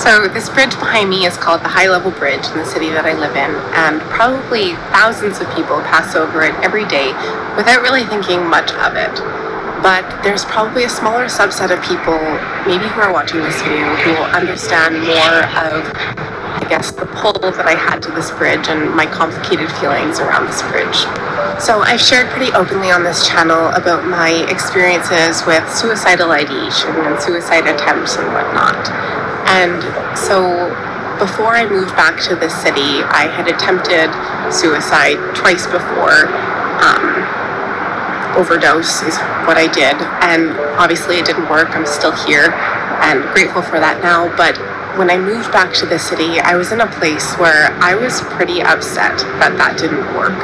So, this bridge behind me is called the High Level Bridge in the city that I live in, and probably thousands of people pass over it every day without really thinking much of it. But there's probably a smaller subset of people, maybe who are watching this video, who will understand more of, I guess, the pull that I had to this bridge and my complicated feelings around this bridge. So, I've shared pretty openly on this channel about my experiences with suicidal ideation and suicide attempts and whatnot. And so before I moved back to the city, I had attempted suicide twice before. Um, overdose is what I did. And obviously it didn't work. I'm still here and grateful for that now. But when I moved back to the city, I was in a place where I was pretty upset that that didn't work.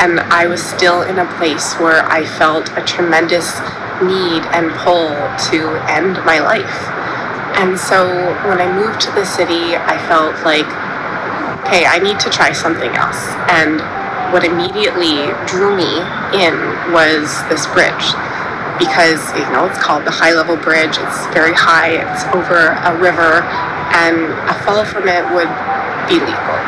And I was still in a place where I felt a tremendous need and pull to end my life. And so when I moved to the city, I felt like, okay, I need to try something else. And what immediately drew me in was this bridge because, you know, it's called the high level bridge. It's very high, it's over a river, and a fall from it would be legal.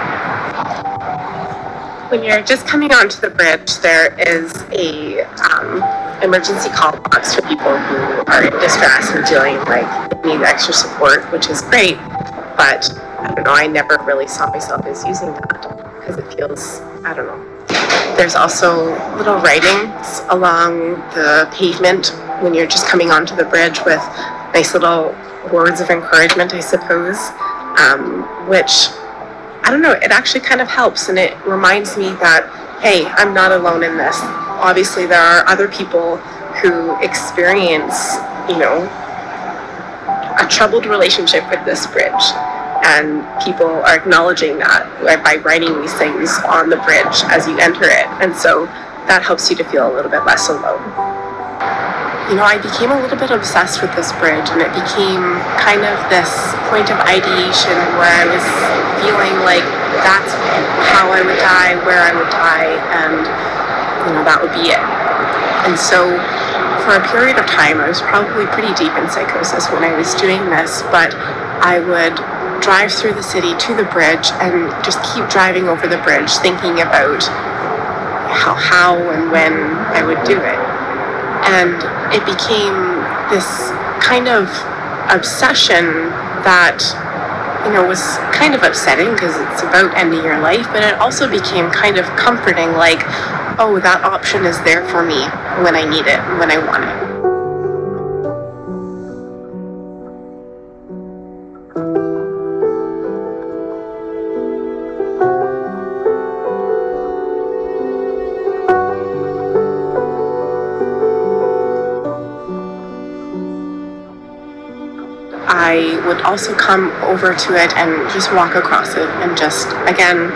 When you're just coming onto the bridge, there is a um, emergency call box for people who are in distress and feeling like need extra support, which is great. But I don't know, I never really saw myself as using that because it feels, I don't know. There's also little writings along the pavement when you're just coming onto the bridge with nice little words of encouragement, I suppose, um, which I don't know, it actually kind of helps and it reminds me that, hey, I'm not alone in this obviously there are other people who experience, you know, a troubled relationship with this bridge. And people are acknowledging that by writing these things on the bridge as you enter it. And so that helps you to feel a little bit less alone. You know, I became a little bit obsessed with this bridge, and it became kind of this point of ideation where I was feeling like that's how I would die, where I would die, and you know, that would be it. And so for a period of time, I was probably pretty deep in psychosis when I was doing this, but I would drive through the city to the bridge and just keep driving over the bridge, thinking about how, how and when I would do it. And it became this kind of obsession that you know was kind of upsetting because it's about ending your life but it also became kind of comforting like oh, that option is there for me when I need it, when I want it. Would also come over to it and just walk across it and just, again,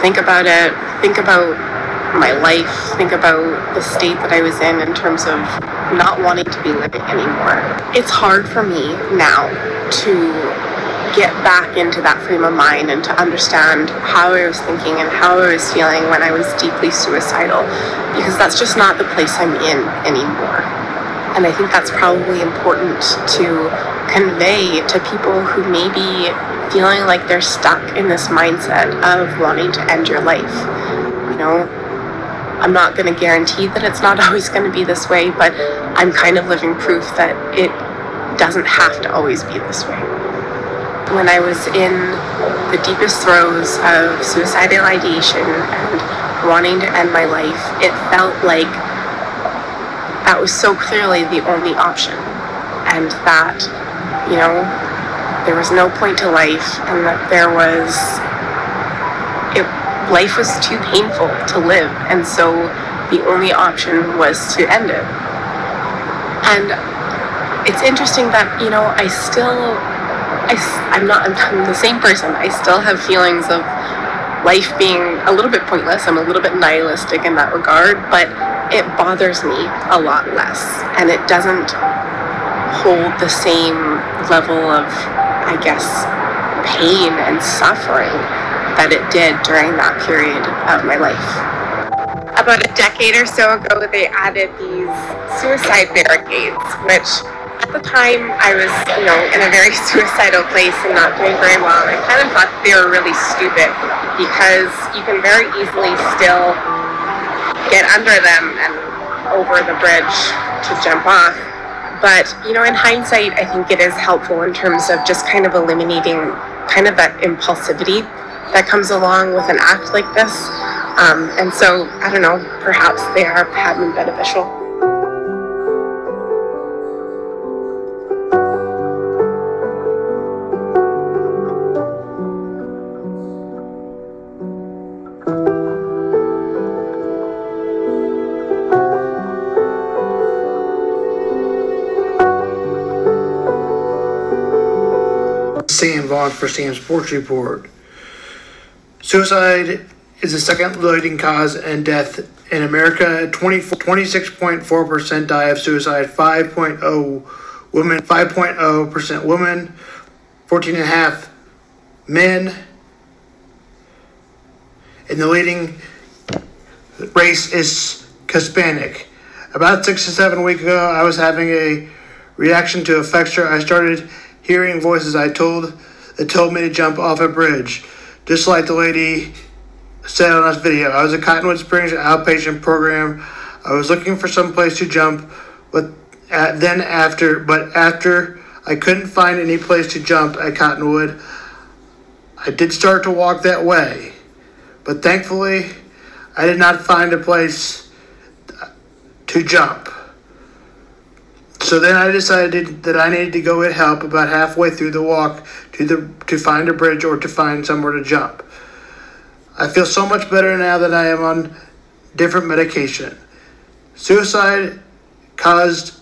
think about it, think about my life, think about the state that I was in in terms of not wanting to be living anymore. It's hard for me now to get back into that frame of mind and to understand how I was thinking and how I was feeling when I was deeply suicidal because that's just not the place I'm in anymore. And I think that's probably important to convey to people who may be feeling like they're stuck in this mindset of wanting to end your life. You know, I'm not going to guarantee that it's not always going to be this way, but I'm kind of living proof that it doesn't have to always be this way. When I was in the deepest throes of suicidal ideation and wanting to end my life, it felt like that was so clearly the only option. And that, you know, there was no point to life and that there was it, life was too painful to live, and so the only option was to end it. And it's interesting that, you know, I still, I, I'm not, I'm the same person. I still have feelings of life being a little bit pointless. I'm a little bit nihilistic in that regard, but it bothers me a lot less. And it doesn't hold the same level of, I guess, pain and suffering that it did during that period of my life. About a decade or so ago, they added these suicide barricades, which at the time I was, you know, in a very suicidal place and not doing very well. I kind of thought they were really stupid because you can very easily still get under them and over the bridge to jump off. But, you know, in hindsight, I think it is helpful in terms of just kind of eliminating kind of that impulsivity that comes along with an act like this. Um, and so, I don't know, perhaps they are, have beneficial. Sam Vaughn for Sam's Sports Report. Suicide is the second leading cause and death in America. 20, 26.4% die of suicide, 5.0 women, 5.0% women, 14.5 men. And the leading race is Hispanic. About six to seven weeks ago, I was having a reaction to a fixture. I started hearing voices I told that told me to jump off a bridge, just like the lady said on this video. I was at Cottonwood Springs outpatient program. I was looking for some place to jump, but at, then after, but after I couldn't find any place to jump at Cottonwood, I did start to walk that way, but thankfully, I did not find a place to jump. So then I decided that I needed to go get help about halfway through the walk to the to find a bridge or to find somewhere to jump. I feel so much better now that I am on different medication. Suicide caused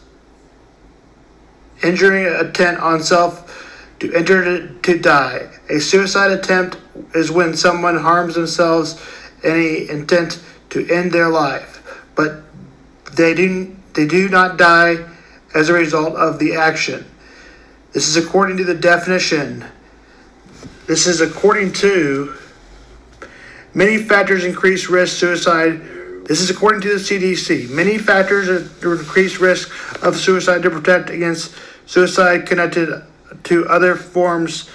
injuring attempt on self to enter to, die. A suicide attempt is when someone harms themselves any intent to end their life, but they do they do not die as a result of the action. This is according to the definition. This is according to many factors increase risk suicide. This is according to the CDC. Many factors increase risk of suicide to protect against suicide connected to other forms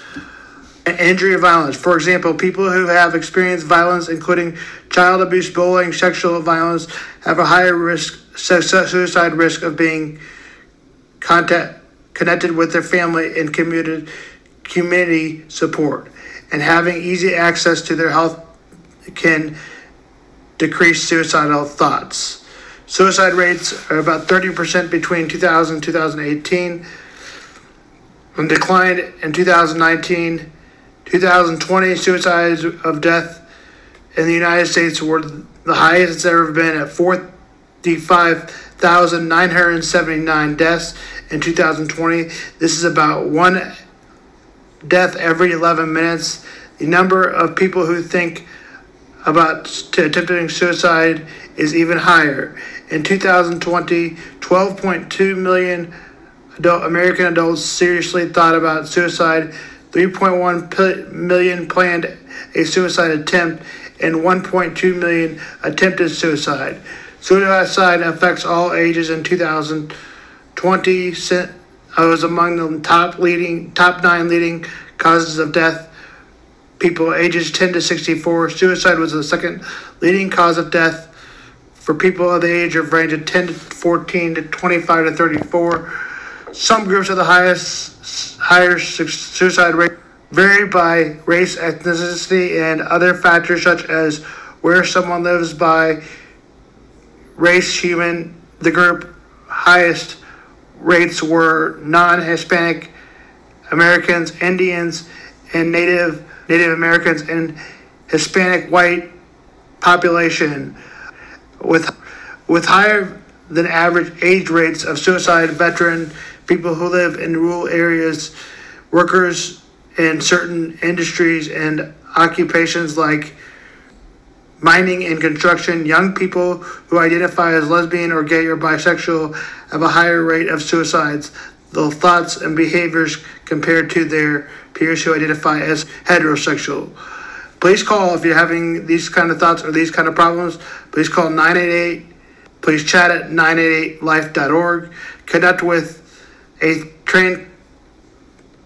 injury or violence. For example, people who have experienced violence, including child abuse, bullying, sexual violence, have a higher risk suicide risk of being contact, connected with their family and community, community support. And having easy access to their health can decrease suicidal thoughts. Suicide rates are about 30% between 2000 and 2018 and declined in 2019. 2020 suicides of death in the United States were the highest it's ever been at 45 1,979 deaths in 2020. This is about one death every 11 minutes. The number of people who think about attempting suicide is even higher. In 2020, 12.2 million adult, American adults seriously thought about suicide. 3.1 million planned a suicide attempt, and 1.2 million attempted suicide. Suicide affects all ages in 2020. I was among the top leading, top nine leading causes of death. People ages 10 to 64. Suicide was the second leading cause of death for people of the age of range of 10 to 14 to 25 to 34. Some groups have the highest higher suicide rate vary by race, ethnicity, and other factors such as where someone lives by race human, the group highest rates were non-Hispanic Americans, Indians, and Native Native Americans and Hispanic white population with with higher than average age rates of suicide veteran people who live in rural areas workers in certain industries and occupations like mining and construction, young people who identify as lesbian or gay or bisexual have a higher rate of suicides, though thoughts and behaviors compared to their peers who identify as heterosexual. Please call if you're having these kind of thoughts or these kind of problems. Please call 988. Please chat at 988life.org. Connect with A trained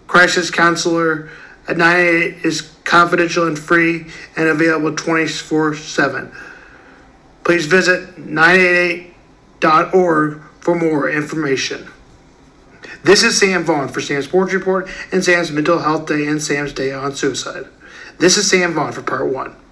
crisis counselor at 988 is confidential and free and available 24 7. Please visit 988.org for more information. This is Sam Vaughn for Sam's Sports Report and Sam's Mental Health Day and Sam's Day on Suicide. This is Sam Vaughn for Part 1.